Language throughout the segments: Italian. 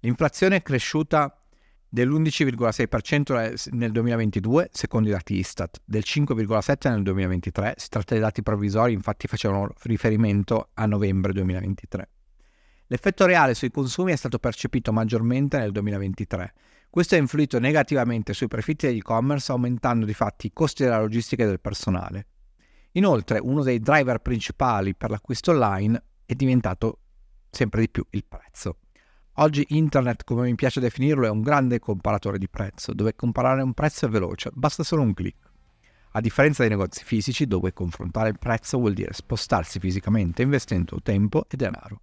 L'inflazione è cresciuta dell'11,6% nel 2022, secondo i dati Istat, del 5,7% nel 2023. Si tratta di dati provvisori, infatti facevano riferimento a novembre 2023. L'effetto reale sui consumi è stato percepito maggiormente nel 2023. Questo ha influito negativamente sui profitti dell'e-commerce, aumentando di fatti i costi della logistica e del personale. Inoltre, uno dei driver principali per l'acquisto online è diventato sempre di più il prezzo. Oggi internet, come mi piace definirlo, è un grande comparatore di prezzo, dove comparare un prezzo è veloce, basta solo un clic. A differenza dei negozi fisici, dove confrontare il prezzo vuol dire spostarsi fisicamente investendo tempo e denaro.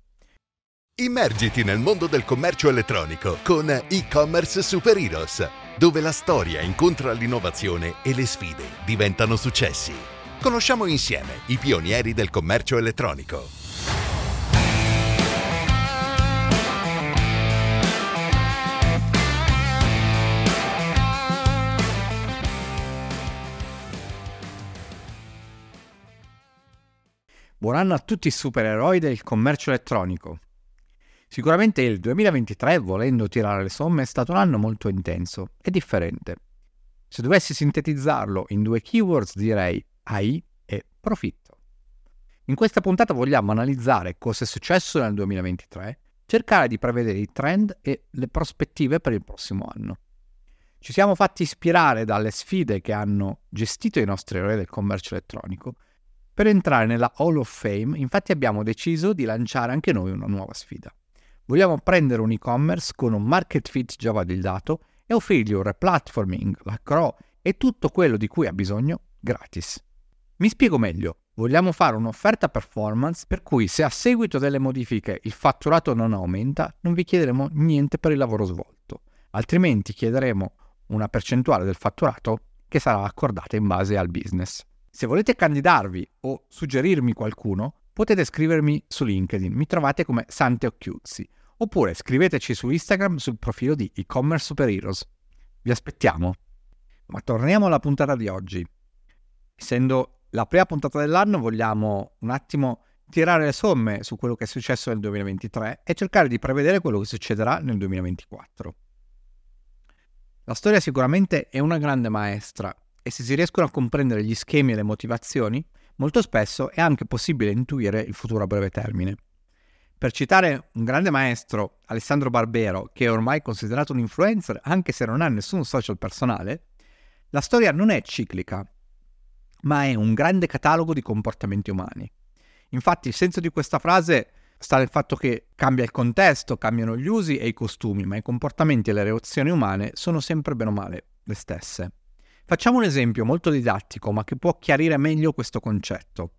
Immergiti nel mondo del commercio elettronico con e-commerce Super Heroes, dove la storia incontra l'innovazione e le sfide diventano successi. Conosciamo insieme i pionieri del commercio elettronico. Buon anno a tutti i supereroi del commercio elettronico. Sicuramente il 2023, volendo tirare le somme, è stato un anno molto intenso e differente. Se dovessi sintetizzarlo in due keywords direi AI e profitto. In questa puntata vogliamo analizzare cosa è successo nel 2023, cercare di prevedere i trend e le prospettive per il prossimo anno. Ci siamo fatti ispirare dalle sfide che hanno gestito i nostri eroi del commercio elettronico per entrare nella Hall of Fame, infatti abbiamo deciso di lanciare anche noi una nuova sfida. Vogliamo prendere un e-commerce con un market fit già validato e offrirgli un replatforming, la CRO e tutto quello di cui ha bisogno gratis. Mi spiego meglio. Vogliamo fare un'offerta performance per cui se a seguito delle modifiche il fatturato non aumenta, non vi chiederemo niente per il lavoro svolto, altrimenti chiederemo una percentuale del fatturato che sarà accordata in base al business. Se volete candidarvi o suggerirmi qualcuno, potete scrivermi su LinkedIn, mi trovate come Sante Occhiuzzi, oppure scriveteci su Instagram sul profilo di e-commerce super heroes. Vi aspettiamo. Ma torniamo alla puntata di oggi. Essendo la prima puntata dell'anno, vogliamo un attimo tirare le somme su quello che è successo nel 2023 e cercare di prevedere quello che succederà nel 2024. La storia sicuramente è una grande maestra e se si riescono a comprendere gli schemi e le motivazioni, molto spesso è anche possibile intuire il futuro a breve termine. Per citare un grande maestro, Alessandro Barbero, che è ormai considerato un influencer anche se non ha nessun social personale, la storia non è ciclica, ma è un grande catalogo di comportamenti umani. Infatti il senso di questa frase sta nel fatto che cambia il contesto, cambiano gli usi e i costumi, ma i comportamenti e le reazioni umane sono sempre bene o male le stesse. Facciamo un esempio molto didattico, ma che può chiarire meglio questo concetto.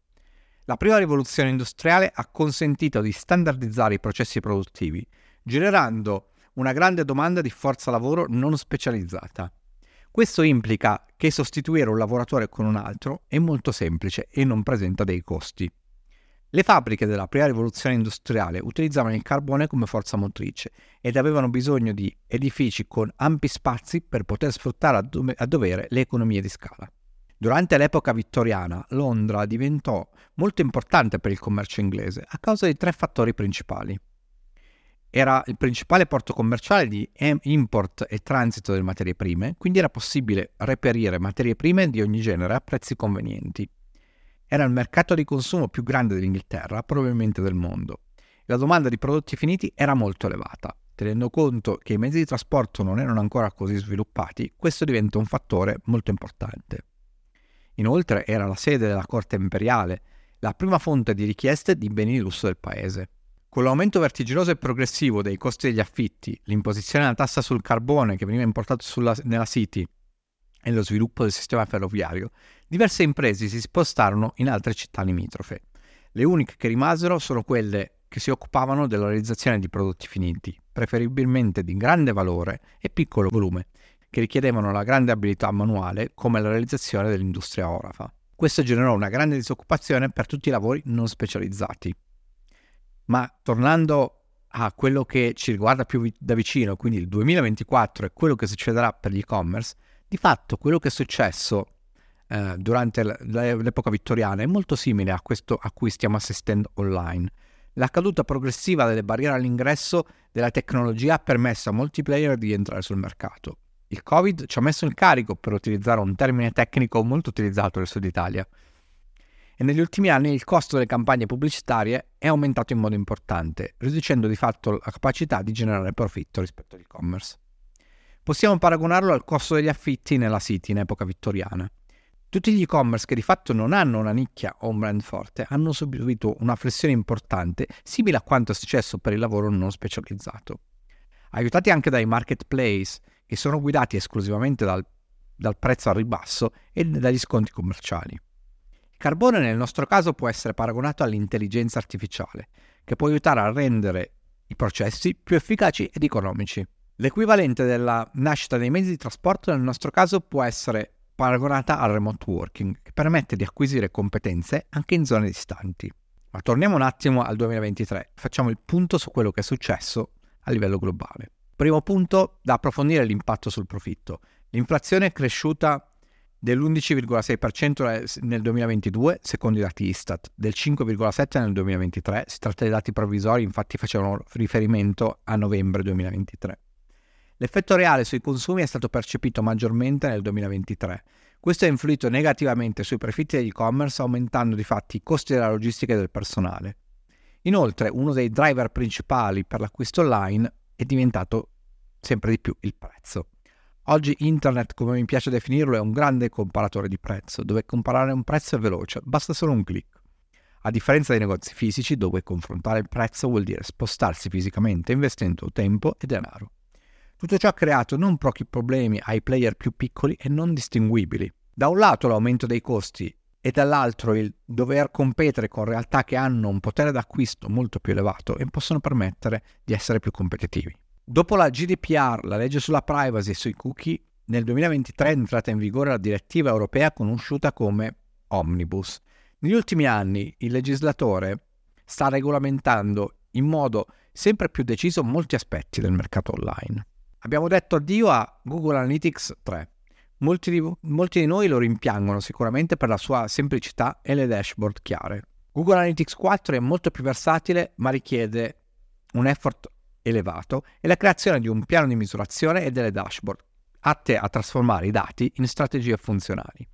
La prima rivoluzione industriale ha consentito di standardizzare i processi produttivi, generando una grande domanda di forza lavoro non specializzata. Questo implica che sostituire un lavoratore con un altro è molto semplice e non presenta dei costi. Le fabbriche della prima rivoluzione industriale utilizzavano il carbone come forza motrice ed avevano bisogno di edifici con ampi spazi per poter sfruttare a, do- a dovere le economie di scala. Durante l'epoca vittoriana, Londra diventò molto importante per il commercio inglese a causa di tre fattori principali. Era il principale porto commerciale di import e transito delle materie prime, quindi era possibile reperire materie prime di ogni genere a prezzi convenienti. Era il mercato di consumo più grande dell'Inghilterra, probabilmente del mondo. La domanda di prodotti finiti era molto elevata. Tenendo conto che i mezzi di trasporto non erano ancora così sviluppati, questo diventa un fattore molto importante. Inoltre era la sede della corte imperiale, la prima fonte di richieste di beni di lusso del paese. Con l'aumento vertiginoso e progressivo dei costi degli affitti, l'imposizione della tassa sul carbone che veniva importato sulla, nella City e lo sviluppo del sistema ferroviario, diverse imprese si spostarono in altre città limitrofe. Le uniche che rimasero sono quelle che si occupavano della realizzazione di prodotti finiti, preferibilmente di grande valore e piccolo volume, che richiedevano la grande abilità manuale come la realizzazione dell'industria orafa. Questo generò una grande disoccupazione per tutti i lavori non specializzati. Ma tornando a quello che ci riguarda più da vicino, quindi il 2024 e quello che succederà per l'e-commerce, di fatto quello che è successo eh, durante l'epoca vittoriana è molto simile a questo a cui stiamo assistendo online. La caduta progressiva delle barriere all'ingresso della tecnologia ha permesso a molti player di entrare sul mercato. Il Covid ci ha messo in carico, per utilizzare un termine tecnico molto utilizzato nel sud Italia, e negli ultimi anni il costo delle campagne pubblicitarie è aumentato in modo importante, riducendo di fatto la capacità di generare profitto rispetto all'e-commerce. Possiamo paragonarlo al costo degli affitti nella City in epoca vittoriana. Tutti gli e-commerce che di fatto non hanno una nicchia o un brand forte hanno subito una flessione importante, simile a quanto è successo per il lavoro non specializzato. Aiutati anche dai marketplace, che sono guidati esclusivamente dal, dal prezzo al ribasso e dagli sconti commerciali. Il carbone nel nostro caso può essere paragonato all'intelligenza artificiale, che può aiutare a rendere i processi più efficaci ed economici. L'equivalente della nascita dei mezzi di trasporto nel nostro caso può essere paragonata al remote working, che permette di acquisire competenze anche in zone distanti. Ma torniamo un attimo al 2023, facciamo il punto su quello che è successo a livello globale. Primo punto da approfondire l'impatto sul profitto. L'inflazione è cresciuta dell'11,6% nel 2022, secondo i dati Istat, del 5,7% nel 2023, si tratta di dati provvisori, infatti facevano riferimento a novembre 2023. L'effetto reale sui consumi è stato percepito maggiormente nel 2023. Questo ha influito negativamente sui profitti dell'e-commerce, aumentando di fatti i costi della logistica e del personale. Inoltre, uno dei driver principali per l'acquisto online è diventato sempre di più il prezzo. Oggi internet, come mi piace definirlo, è un grande comparatore di prezzo, dove comparare un prezzo è veloce, basta solo un clic. A differenza dei negozi fisici, dove confrontare il prezzo vuol dire spostarsi fisicamente investendo tempo e denaro. Tutto ciò ha creato non pochi problemi ai player più piccoli e non distinguibili. Da un lato l'aumento dei costi e dall'altro il dover competere con realtà che hanno un potere d'acquisto molto più elevato e possono permettere di essere più competitivi. Dopo la GDPR, la legge sulla privacy e sui cookie, nel 2023 è entrata in vigore la direttiva europea conosciuta come Omnibus. Negli ultimi anni il legislatore sta regolamentando in modo sempre più deciso molti aspetti del mercato online. Abbiamo detto addio a Google Analytics 3. Molti di, molti di, noi lo rimpiangono sicuramente per la sua semplicità e le dashboard chiare. Google Analytics 4 è molto più versatile ma richiede un effort elevato e la creazione di un piano di misurazione e delle dashboard atte a trasformare i dati in strategie funzionali.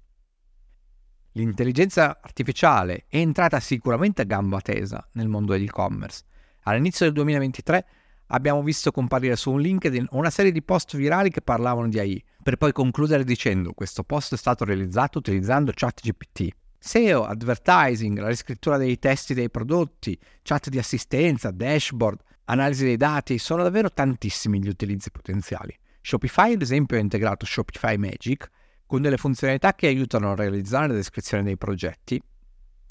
L'intelligenza artificiale è entrata sicuramente a gamba tesa nel mondo dell'e-commerce. All'inizio del 2023 abbiamo visto comparire su un LinkedIn una serie di post virali che parlavano di AI, per poi concludere dicendo questo post è stato realizzato utilizzando ChatGPT. SEO, advertising, la riscrittura dei testi dei prodotti, chat di assistenza, dashboard, analisi dei dati, sono davvero tantissimi gli utilizzi potenziali. Shopify, ad esempio, ha integrato Shopify Magic con delle funzionalità che aiutano a realizzare la descrizione dei progetti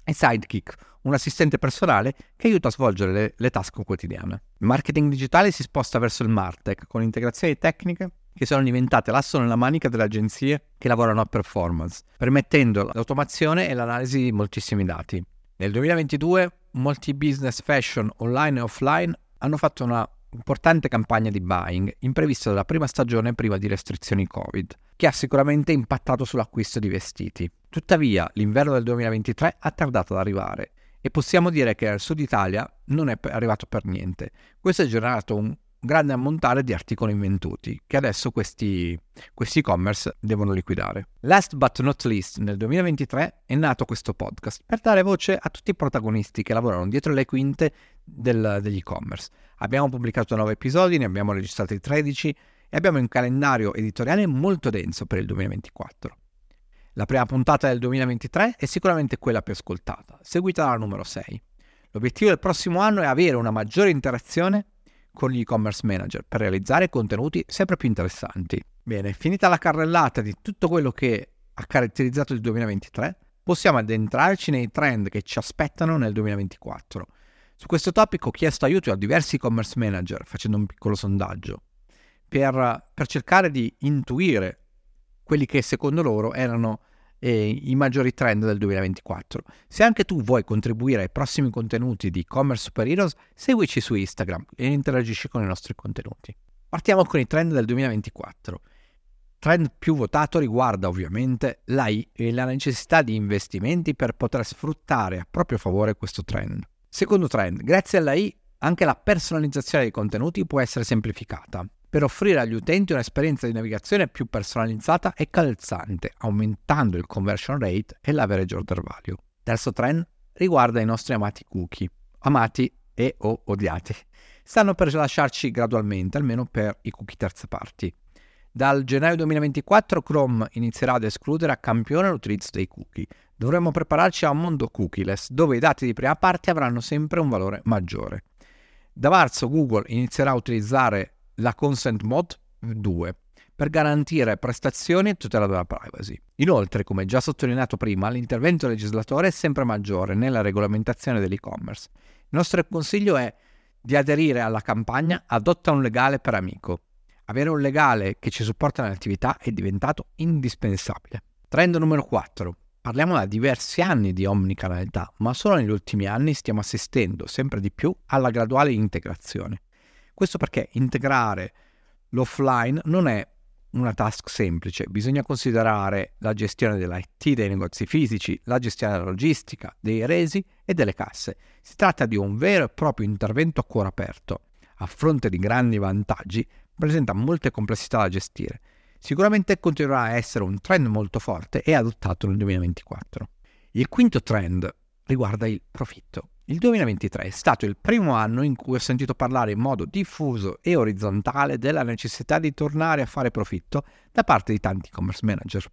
e Sidekick, un assistente personale che aiuta a svolgere le, le task quotidiane. Il marketing digitale si sposta verso il Martech con integrazioni tecniche che sono diventate l'asso nella manica delle agenzie che lavorano a performance, permettendo l'automazione e l'analisi di moltissimi dati. Nel 2022 molti business fashion online e offline hanno fatto una importante campagna di buying imprevista dalla prima stagione prima di restrizioni Covid, che ha sicuramente impattato sull'acquisto di vestiti. Tuttavia, l'inverno del 2023 ha tardato ad arrivare e possiamo dire che al sud Italia non è arrivato per niente. Questo ha generato un grande ammontare di articoli inventuti che adesso questi, questi e-commerce devono liquidare. Last but not least, nel 2023 è nato questo podcast per dare voce a tutti i protagonisti che lavorano dietro le quinte del, degli e-commerce. Abbiamo pubblicato 9 episodi, ne abbiamo registrati 13 e abbiamo un calendario editoriale molto denso per il 2024. La prima puntata del 2023 è sicuramente quella più ascoltata, seguita dalla numero 6. L'obiettivo del prossimo anno è avere una maggiore interazione con gli e-commerce manager per realizzare contenuti sempre più interessanti. Bene, finita la carrellata di tutto quello che ha caratterizzato il 2023, possiamo addentrarci nei trend che ci aspettano nel 2024. Su questo topic ho chiesto aiuto a diversi e-commerce manager facendo un piccolo sondaggio per, per cercare di intuire quelli che secondo loro erano eh, i maggiori trend del 2024. Se anche tu vuoi contribuire ai prossimi contenuti di e-commerce Super Heroes, seguici su Instagram e interagisci con i nostri contenuti. Partiamo con i trend del 2024. Trend più votato riguarda ovviamente l'AI e la necessità di investimenti per poter sfruttare a proprio favore questo trend. Secondo trend, grazie alla I anche la personalizzazione dei contenuti può essere semplificata per offrire agli utenti un'esperienza di navigazione più personalizzata e calzante, aumentando il conversion rate e l'average order value. Terzo trend riguarda i nostri amati cookie, amati e o odiati. Stanno per lasciarci gradualmente, almeno per i cookie terze parti. Dal gennaio 2024 Chrome inizierà ad escludere a campione l'utilizzo dei cookie. Dovremmo prepararci a un mondo cookieless, dove i dati di prima parte avranno sempre un valore maggiore. Da marzo Google inizierà a utilizzare la Consent Mod 2 per garantire prestazioni e tutela della privacy. Inoltre, come già sottolineato prima, l'intervento legislatore è sempre maggiore nella regolamentazione dell'e-commerce. Il nostro consiglio è di aderire alla campagna Adotta un legale per amico. Avere un legale che ci supporta nell'attività è diventato indispensabile. Trend numero 4. Parliamo da diversi anni di omnicanalità, ma solo negli ultimi anni stiamo assistendo sempre di più alla graduale integrazione. Questo perché integrare l'offline non è una task semplice, bisogna considerare la gestione dell'IT dei negozi fisici, la gestione della logistica, dei resi e delle casse. Si tratta di un vero e proprio intervento a cuore aperto. A fronte di grandi vantaggi, presenta molte complessità da gestire. Sicuramente continuerà a essere un trend molto forte e adottato nel 2024. Il quinto trend riguarda il profitto. Il 2023 è stato il primo anno in cui ho sentito parlare in modo diffuso e orizzontale della necessità di tornare a fare profitto da parte di tanti commerce manager.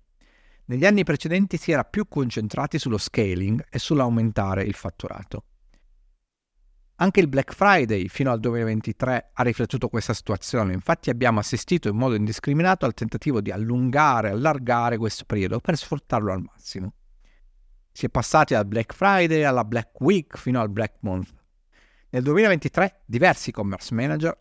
Negli anni precedenti si era più concentrati sullo scaling e sull'aumentare il fatturato. Anche il Black Friday fino al 2023 ha riflettuto questa situazione, infatti abbiamo assistito in modo indiscriminato al tentativo di allungare allargare questo periodo per sfruttarlo al massimo. Si è passati dal Black Friday alla Black Week fino al Black Month. Nel 2023 diversi commerce manager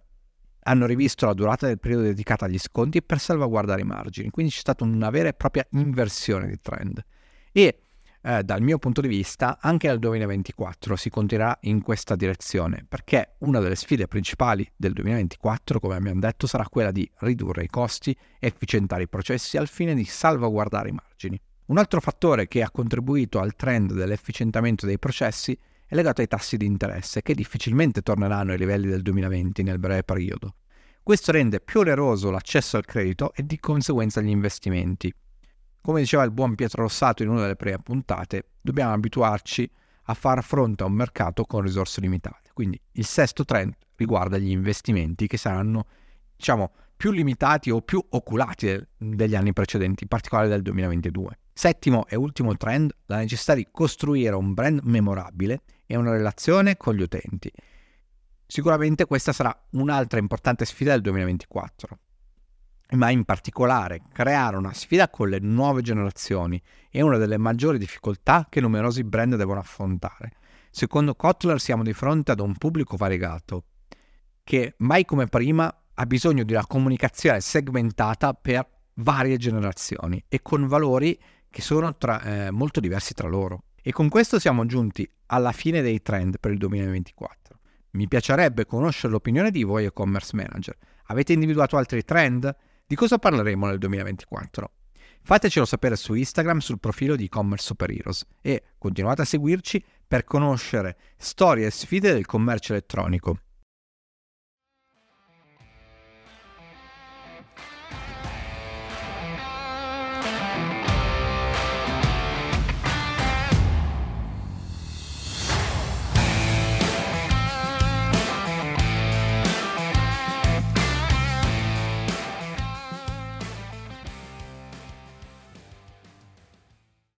hanno rivisto la durata del periodo dedicato agli sconti per salvaguardare i margini, quindi c'è stata una vera e propria inversione di trend. E eh, dal mio punto di vista anche nel 2024 si continuerà in questa direzione, perché una delle sfide principali del 2024, come abbiamo detto, sarà quella di ridurre i costi efficientare i processi al fine di salvaguardare i margini. Un altro fattore che ha contribuito al trend dell'efficientamento dei processi è legato ai tassi di interesse, che difficilmente torneranno ai livelli del 2020 nel breve periodo. Questo rende più oneroso l'accesso al credito e di conseguenza gli investimenti. Come diceva il buon Pietro Rossato in una delle prime puntate, dobbiamo abituarci a far fronte a un mercato con risorse limitate. Quindi il sesto trend riguarda gli investimenti che saranno, diciamo, più limitati o più oculati degli anni precedenti, in particolare del 2022. Settimo e ultimo trend, la necessità di costruire un brand memorabile e una relazione con gli utenti. Sicuramente questa sarà un'altra importante sfida del 2024, ma in particolare creare una sfida con le nuove generazioni è una delle maggiori difficoltà che numerosi brand devono affrontare. Secondo Kotler siamo di fronte ad un pubblico variegato che mai come prima ha bisogno di una comunicazione segmentata per varie generazioni e con valori che sono tra, eh, molto diversi tra loro. E con questo siamo giunti alla fine dei trend per il 2024. Mi piacerebbe conoscere l'opinione di voi e-commerce manager. Avete individuato altri trend? Di cosa parleremo nel 2024? Fatecelo sapere su Instagram sul profilo di e-commerce Super Heroes e continuate a seguirci per conoscere storie e sfide del commercio elettronico.